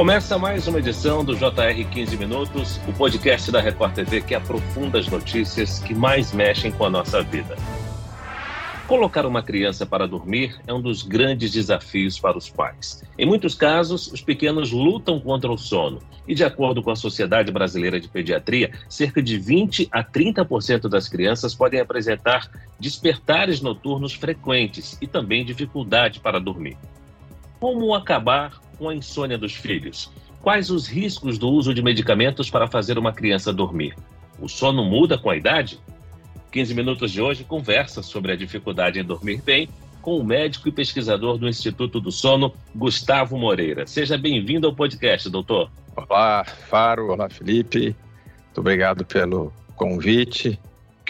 Começa mais uma edição do JR 15 Minutos, o podcast da Record TV que aprofunda as notícias que mais mexem com a nossa vida. Colocar uma criança para dormir é um dos grandes desafios para os pais. Em muitos casos, os pequenos lutam contra o sono. E, de acordo com a Sociedade Brasileira de Pediatria, cerca de 20 a 30% das crianças podem apresentar despertares noturnos frequentes e também dificuldade para dormir. Como acabar com a insônia dos filhos? Quais os riscos do uso de medicamentos para fazer uma criança dormir? O sono muda com a idade? 15 Minutos de hoje conversa sobre a dificuldade em dormir bem com o médico e pesquisador do Instituto do Sono, Gustavo Moreira. Seja bem-vindo ao podcast, doutor. Olá, Faro. Olá, Felipe. Muito obrigado pelo convite.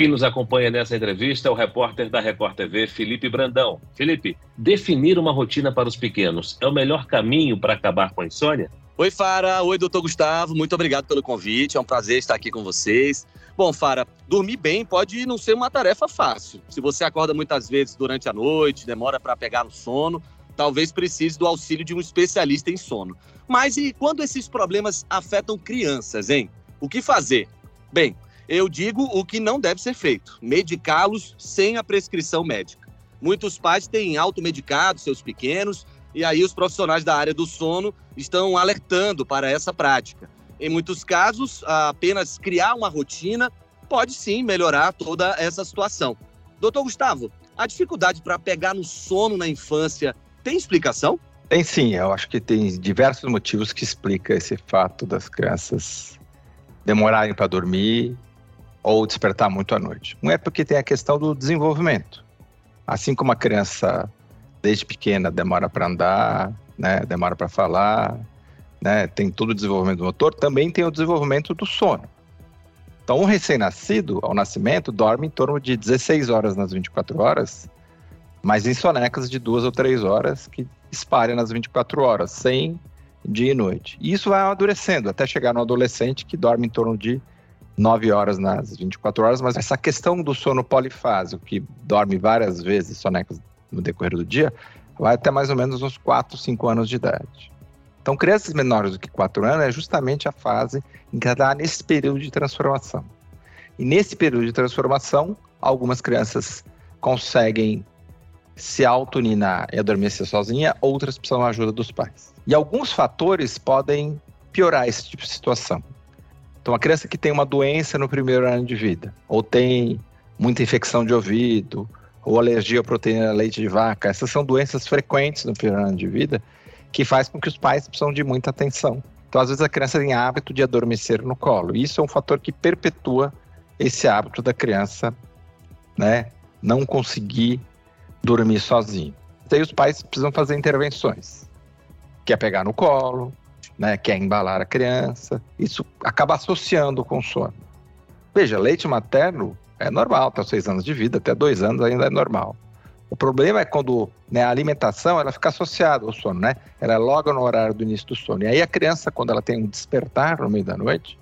Quem nos acompanha nessa entrevista é o repórter da Record TV, Felipe Brandão. Felipe, definir uma rotina para os pequenos é o melhor caminho para acabar com a insônia? Oi, Fara. Oi, doutor Gustavo. Muito obrigado pelo convite. É um prazer estar aqui com vocês. Bom, Fara, dormir bem pode não ser uma tarefa fácil. Se você acorda muitas vezes durante a noite, demora para pegar no sono, talvez precise do auxílio de um especialista em sono. Mas e quando esses problemas afetam crianças, hein? O que fazer? Bem, eu digo o que não deve ser feito: medicá-los sem a prescrição médica. Muitos pais têm automedicado seus pequenos e aí os profissionais da área do sono estão alertando para essa prática. Em muitos casos, apenas criar uma rotina pode sim melhorar toda essa situação. Doutor Gustavo, a dificuldade para pegar no sono na infância tem explicação? Tem sim, eu acho que tem diversos motivos que explicam esse fato das crianças demorarem para dormir ou despertar muito à noite. Um é porque tem a questão do desenvolvimento. Assim como a criança desde pequena demora para andar, né, demora para falar, né, tem todo o desenvolvimento do motor, também tem o desenvolvimento do sono. Então, um recém-nascido, ao nascimento, dorme em torno de 16 horas nas 24 horas, mas em sonecas de duas ou três horas que espalham nas 24 horas, sem dia e noite. E isso vai amadurecendo até chegar no adolescente que dorme em torno de 9 horas nas 24 horas, mas essa questão do sono polifásico, que dorme várias vezes sonecas no decorrer do dia, vai até mais ou menos uns 4, 5 anos de idade. Então, crianças menores do que 4 anos é justamente a fase em que está nesse período de transformação. E nesse período de transformação, algumas crianças conseguem se auto-ninar e adormecer sozinha, outras precisam da ajuda dos pais. E alguns fatores podem piorar esse tipo de situação. Então, a criança que tem uma doença no primeiro ano de vida, ou tem muita infecção de ouvido, ou alergia à proteína leite de vaca. Essas são doenças frequentes no primeiro ano de vida que faz com que os pais precisam de muita atenção. Então, às vezes, a criança tem hábito de adormecer no colo. Isso é um fator que perpetua esse hábito da criança, né, não conseguir dormir sozinho. Daí os pais precisam fazer intervenções. Quer pegar no colo, né, quer embalar a criança. Isso acaba associando com o sono. Veja, leite materno é normal, até seis anos de vida, até dois anos ainda é normal. O problema é quando né, a alimentação ela fica associada ao sono, né? Ela é logo no horário do início do sono. E aí a criança, quando ela tem um despertar no meio da noite,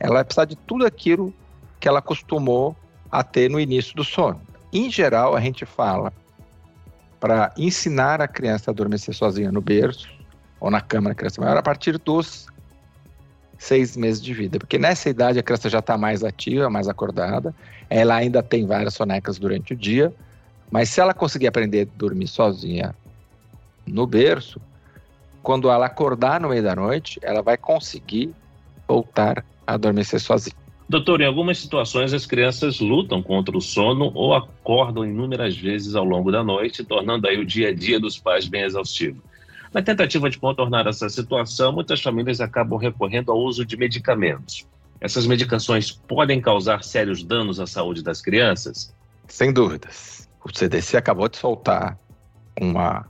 ela vai precisar de tudo aquilo que ela acostumou a ter no início do sono. Em geral, a gente fala para ensinar a criança a adormecer sozinha no berço ou na cama da criança maior a partir dos seis meses de vida, porque nessa idade a criança já está mais ativa, mais acordada, ela ainda tem várias sonecas durante o dia, mas se ela conseguir aprender a dormir sozinha no berço, quando ela acordar no meio da noite, ela vai conseguir voltar a adormecer sozinha. Doutor, em algumas situações as crianças lutam contra o sono ou acordam inúmeras vezes ao longo da noite, tornando aí o dia a dia dos pais bem exaustivo. Na tentativa de contornar essa situação, muitas famílias acabam recorrendo ao uso de medicamentos. Essas medicações podem causar sérios danos à saúde das crianças? Sem dúvidas. O CDC acabou de soltar uma,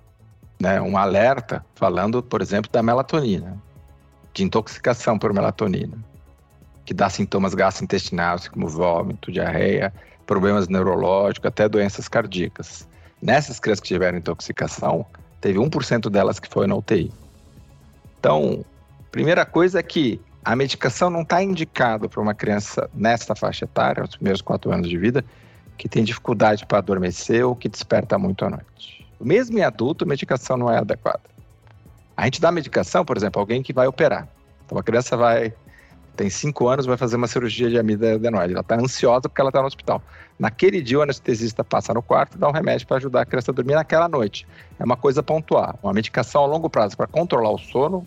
né, um alerta falando, por exemplo, da melatonina, de intoxicação por melatonina, que dá sintomas gastrointestinais como vômito, diarreia, problemas neurológicos, até doenças cardíacas. Nessas crianças que tiveram intoxicação, Teve 1% delas que foi na UTI. Então, primeira coisa é que a medicação não está indicada para uma criança nesta faixa etária, nos primeiros quatro anos de vida, que tem dificuldade para adormecer ou que desperta muito à noite. Mesmo em adulto, a medicação não é adequada. A gente dá medicação, por exemplo, alguém que vai operar. Então a criança vai, tem cinco anos, vai fazer uma cirurgia de amida adenoide. Ela está ansiosa porque ela está no hospital. Naquele dia, o anestesista passa no quarto e dá um remédio para ajudar a criança a dormir naquela noite. É uma coisa pontual. Uma medicação a longo prazo para controlar o sono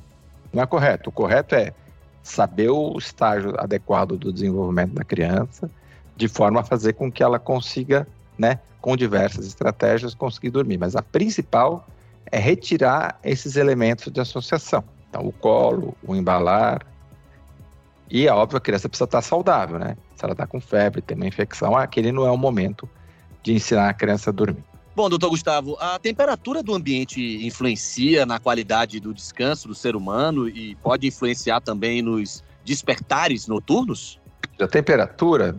não é correto. O correto é saber o estágio adequado do desenvolvimento da criança, de forma a fazer com que ela consiga, né, com diversas estratégias, conseguir dormir. Mas a principal é retirar esses elementos de associação. Então, o colo, o embalar. E é óbvio, a criança precisa estar saudável, né? Se ela está com febre, tem uma infecção, aquele não é o momento de ensinar a criança a dormir. Bom, doutor Gustavo, a temperatura do ambiente influencia na qualidade do descanso do ser humano e pode influenciar também nos despertares noturnos? A temperatura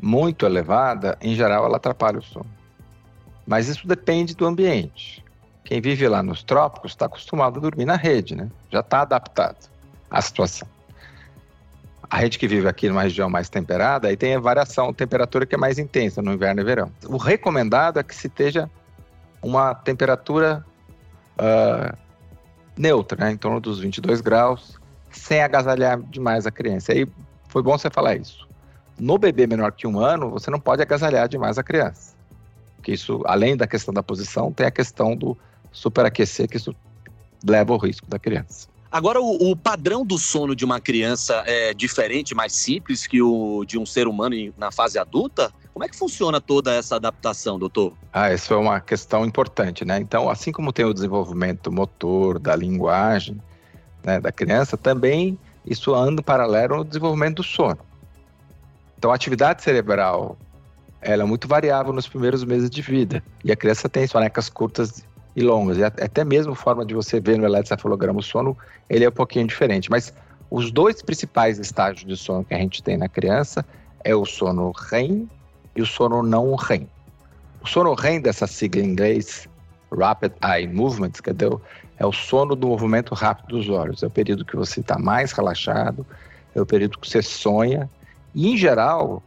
muito elevada, em geral, ela atrapalha o sono. Mas isso depende do ambiente. Quem vive lá nos trópicos está acostumado a dormir na rede, né? Já está adaptado à situação. A rede que vive aqui numa região mais temperada, aí tem a variação temperatura que é mais intensa no inverno e verão. O recomendado é que se esteja uma temperatura uh, neutra, né, em torno dos 22 graus, sem agasalhar demais a criança. Aí foi bom você falar isso. No bebê menor que um ano, você não pode agasalhar demais a criança. Porque isso, além da questão da posição, tem a questão do superaquecer, que isso leva ao risco da criança. Agora, o, o, padrão do sono de uma criança é diferente, mais simples que o de um ser humano na fase adulta? Como é que funciona toda essa adaptação, doutor? Ah, isso é uma questão importante, né? Então, assim como tem o desenvolvimento motor, da linguagem, né, da criança, também isso anda paralelo ao desenvolvimento do sono. Então, a atividade cerebral ela é muito variável nos primeiros meses de vida. E a criança tem sonecas curtas e longas. E até mesmo a forma de você ver no eletrocefalograma o sono, ele é um pouquinho diferente. Mas os dois principais estágios de sono que a gente tem na criança é o sono REM e o sono não REM. O sono REM dessa sigla em inglês, Rapid Eye Movement, que é o sono do movimento rápido dos olhos. É o período que você está mais relaxado, é o período que você sonha. E, em geral,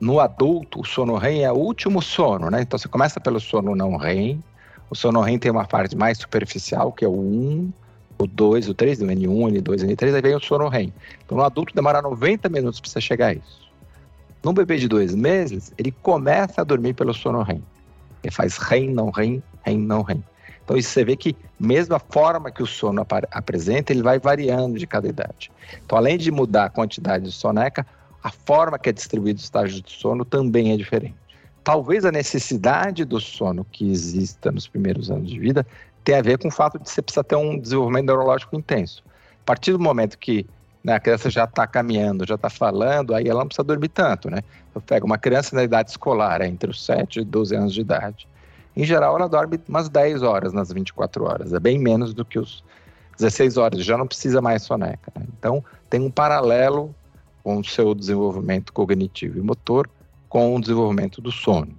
no adulto, o sono REM é o último sono, né? Então, você começa pelo sono não REM, o sonorrem tem uma parte mais superficial, que é o 1, o 2, o 3, o N1, N2, N3, aí vem o sonorrem. Então, no adulto demora 90 minutos para você chegar a isso. Num bebê de dois meses, ele começa a dormir pelo sonorrem. Ele faz REM, não REM, REM, não REM. Então, isso você vê que, mesmo a forma que o sono ap apresenta, ele vai variando de cada idade. Então, além de mudar a quantidade de soneca, a forma que é distribuído o estágio de sono também é diferente talvez a necessidade do sono que exista nos primeiros anos de vida tenha a ver com o fato de você precisar ter um desenvolvimento neurológico intenso. A partir do momento que né, a criança já está caminhando, já está falando, aí ela não precisa dormir tanto, né? Eu pego uma criança na idade escolar, é entre os 7 e 12 anos de idade. Em geral, ela dorme umas 10 horas nas 24 horas, é bem menos do que os 16 horas, já não precisa mais soneca. Né? Então, tem um paralelo com o seu desenvolvimento cognitivo e motor com o desenvolvimento do sono.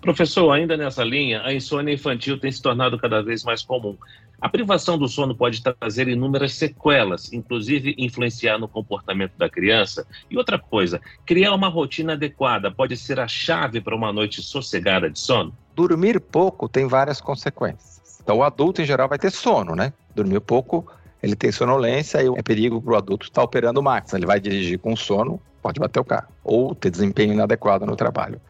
Professor, ainda nessa linha, a insônia infantil tem se tornado cada vez mais comum. A privação do sono pode trazer inúmeras sequelas, inclusive influenciar no comportamento da criança. E outra coisa, criar uma rotina adequada pode ser a chave para uma noite sossegada de sono? Dormir pouco tem várias consequências. Então, o adulto em geral vai ter sono, né? Dormir pouco, ele tem sonolência e é perigo para o adulto estar operando o máximo. Ele vai dirigir com sono, pode bater o carro, ou ter desempenho inadequado no trabalho.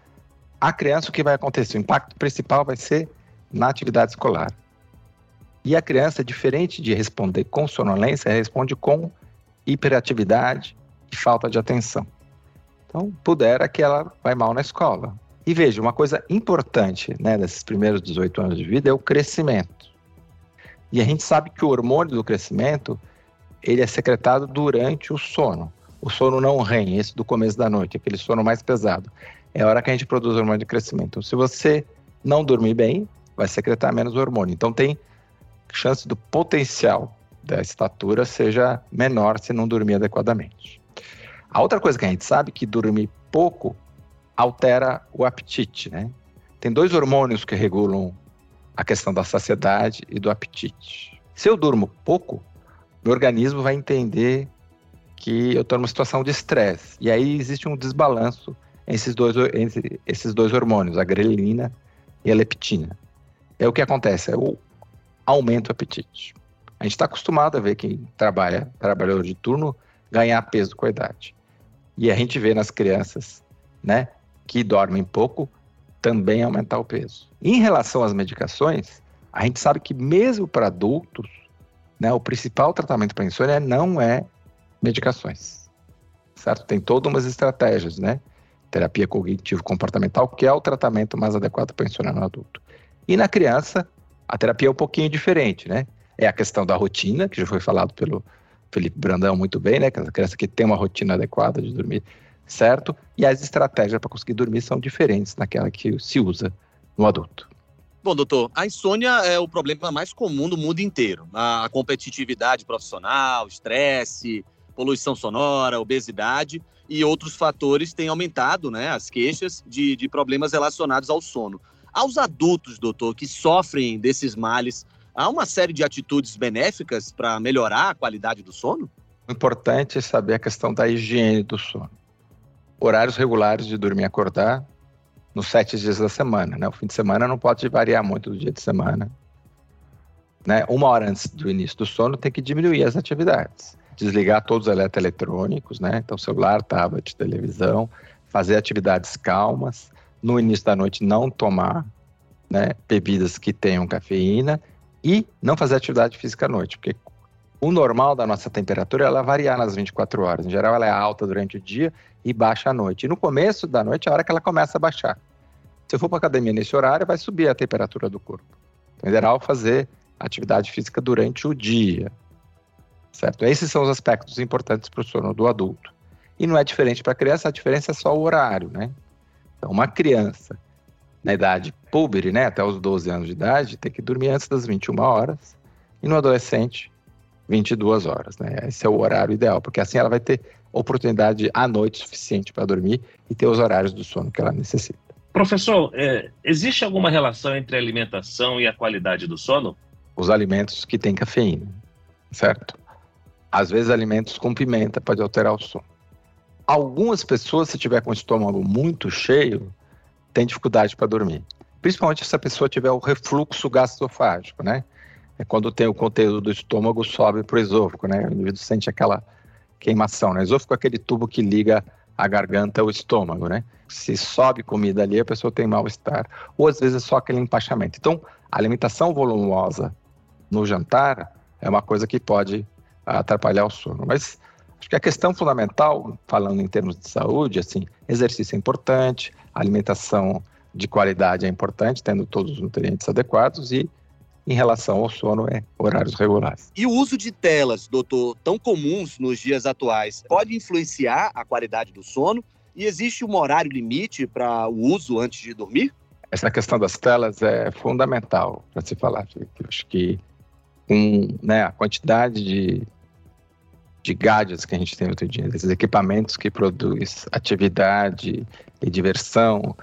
A criança, o que vai acontecer? O impacto principal vai ser na atividade escolar. E a criança, diferente de responder com sonolência, responde com hiperatividade e falta de atenção. Então, pudera que ela vai mal na escola. E veja, uma coisa importante né, primeiros 18 anos de vida é o crescimento. E a gente sabe que o hormônio do crescimento ele é secretado durante o sono o sono não REM, esse do começo da noite, aquele sono mais pesado. É a hora que a gente produz hormônio de crescimento. Então, se você não dormir bem, vai secretar menos hormônio. Então, tem chance do potencial da estatura seja menor se não dormir adequadamente. A outra coisa que a gente sabe é que dormir pouco altera o apetite, né? Tem dois hormônios que regulam a questão da saciedade e do apetite. Se eu durmo pouco, meu organismo vai entender que eu estou numa situação de estresse. E aí existe um desbalanço entre esses dois, entre esses dois hormônios, a grelina e a leptina. É o que acontece, é o aumento do apetite. A gente está acostumado a ver quem trabalha, trabalhador de turno, ganhar peso com a idade. E a gente vê nas crianças, né, que dormem pouco, também aumentar o peso. Em relação às medicações, a gente sabe que mesmo para adultos, né, o principal tratamento para insônia não é medicações, certo? Tem todas umas estratégias, né? Terapia cognitivo-comportamental, que é o tratamento mais adequado para insônia no adulto. E na criança, a terapia é um pouquinho diferente, né? É a questão da rotina, que já foi falado pelo Felipe Brandão muito bem, né? Que a criança que tem uma rotina adequada de dormir, certo? E as estratégias para conseguir dormir são diferentes daquela que se usa no adulto. Bom, doutor, a insônia é o problema mais comum do mundo inteiro. A competitividade profissional, estresse, poluição sonora, obesidade e outros fatores têm aumentado né, as queixas de, de problemas relacionados ao sono. Aos adultos, doutor, que sofrem desses males, há uma série de atitudes benéficas para melhorar a qualidade do sono? Importante saber a questão da higiene do sono. Horários regulares de dormir e acordar, nos sete dias da semana. Né? O fim de semana não pode variar muito do dia de semana. Né? Uma hora antes do início do sono tem que diminuir as atividades. Desligar todos os eletroeletrônicos, né? então celular, tablet, televisão, fazer atividades calmas. No início da noite não tomar né, bebidas que tenham cafeína e não fazer atividade física à noite, porque o normal da nossa temperatura ela variar nas 24 horas. Em geral, ela é alta durante o dia e baixa à noite. E no começo da noite é a hora que ela começa a baixar. Se eu for para academia nesse horário, vai subir a temperatura do corpo. Então, é ideal fazer atividade física durante o dia. Certo? Esses são os aspectos importantes para o sono do adulto. E não é diferente para a criança, a diferença é só o horário, né? Então, uma criança na idade púbere, né, até os 12 anos de idade, tem que dormir antes das 21 horas. E no adolescente, 22 horas, né? Esse é o horário ideal, porque assim ela vai ter oportunidade à noite suficiente para dormir e ter os horários do sono que ela necessita. Professor, é, existe alguma relação entre a alimentação e a qualidade do sono? Os alimentos que têm cafeína, certo? Às vezes alimentos com pimenta pode alterar o sono. Algumas pessoas, se tiver com o estômago muito cheio, têm dificuldade para dormir. Principalmente se a pessoa tiver o refluxo gastroesofágico, né? É quando tem o conteúdo do estômago sobe para o esôfago, né? O indivíduo sente aquela queimação, né? Esôfago é aquele tubo que liga a garganta ao estômago, né? Se sobe comida ali, a pessoa tem mal-estar. Ou às vezes é só aquele empachamento. Então, a alimentação volumosa no jantar é uma coisa que pode atrapalhar o sono. Mas acho que a questão fundamental, falando em termos de saúde, assim, exercício é importante, alimentação de qualidade é importante, tendo todos os nutrientes adequados e em relação ao sono é horários regulares. E o uso de telas, doutor, tão comuns nos dias atuais, pode influenciar a qualidade do sono? E existe um horário limite para o uso antes de dormir? Essa questão das telas é fundamental para se falar. Eu acho que com né, a quantidade de, de gadgets que a gente tem hoje em dia, esses equipamentos que produzem atividade e diversão,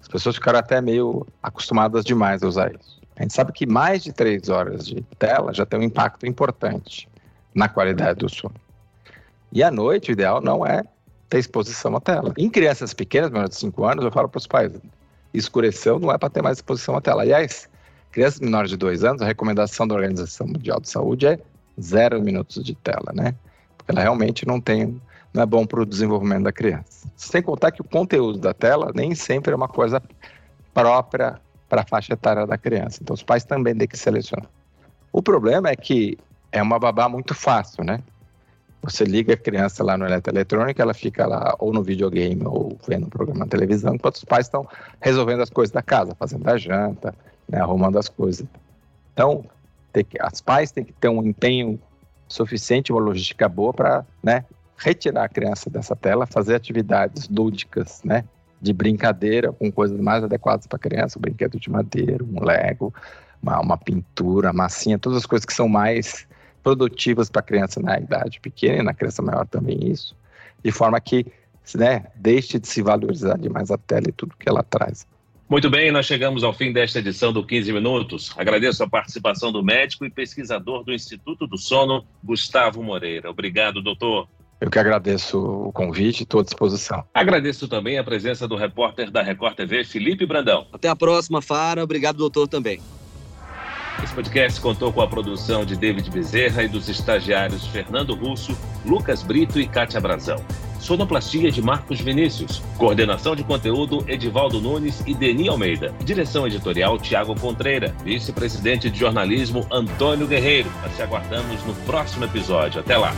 as pessoas ficaram até meio acostumadas demais a usar isso. A gente sabe que mais de três horas de tela já tem um impacto importante na qualidade do sono. E à noite, o ideal não é ter exposição à tela. Em crianças pequenas, menores de 5 anos, eu falo para os pais, escureceu não é para ter mais exposição à tela. Aliás, crianças menores de 2 anos, a recomendação da Organização Mundial de Saúde é zero minutos de tela, né? Porque ela realmente não tem, não é bom para o desenvolvimento da criança. Sem contar que o conteúdo da tela nem sempre é uma coisa própria para a faixa etária da criança. Então, os pais também têm que selecionar. O problema é que é uma babá muito fácil, né? Você liga a criança lá no eletroeletrônico, ela fica lá ou no videogame ou vendo um programa na televisão, enquanto os pais estão resolvendo as coisas da casa, fazendo a janta, né, arrumando as coisas. Então, que, as pais têm que ter um empenho suficiente, uma logística boa para né, retirar a criança dessa tela, fazer atividades lúdicas, né, de brincadeira com coisas mais adequadas para criança, um brinquedo de madeira, um lego, uma, uma pintura, massinha, todas as coisas que são mais produtivas para a criança na idade pequena e na criança maior também isso, de forma que né, deixe de se valorizar demais a tela e tudo que ela traz. Muito bem, nós chegamos ao fim desta edição do 15 Minutos. Agradeço a participação do médico e pesquisador do Instituto do Sono, Gustavo Moreira. Obrigado, doutor. Eu que agradeço o convite e estou à disposição. Agradeço também a presença do repórter da Record TV, Felipe Brandão. Até a próxima, Fara. Obrigado, doutor, também. Esse podcast contou com a produção de David Bezerra e dos estagiários Fernando Russo, Lucas Brito e Kátia Brazão. Sonoplastia de Marcos Vinícius. Coordenação de conteúdo Edivaldo Nunes e Deni Almeida. Direção editorial Tiago Contreira. Vice-presidente de jornalismo Antônio Guerreiro. Nós te aguardamos no próximo episódio. Até lá.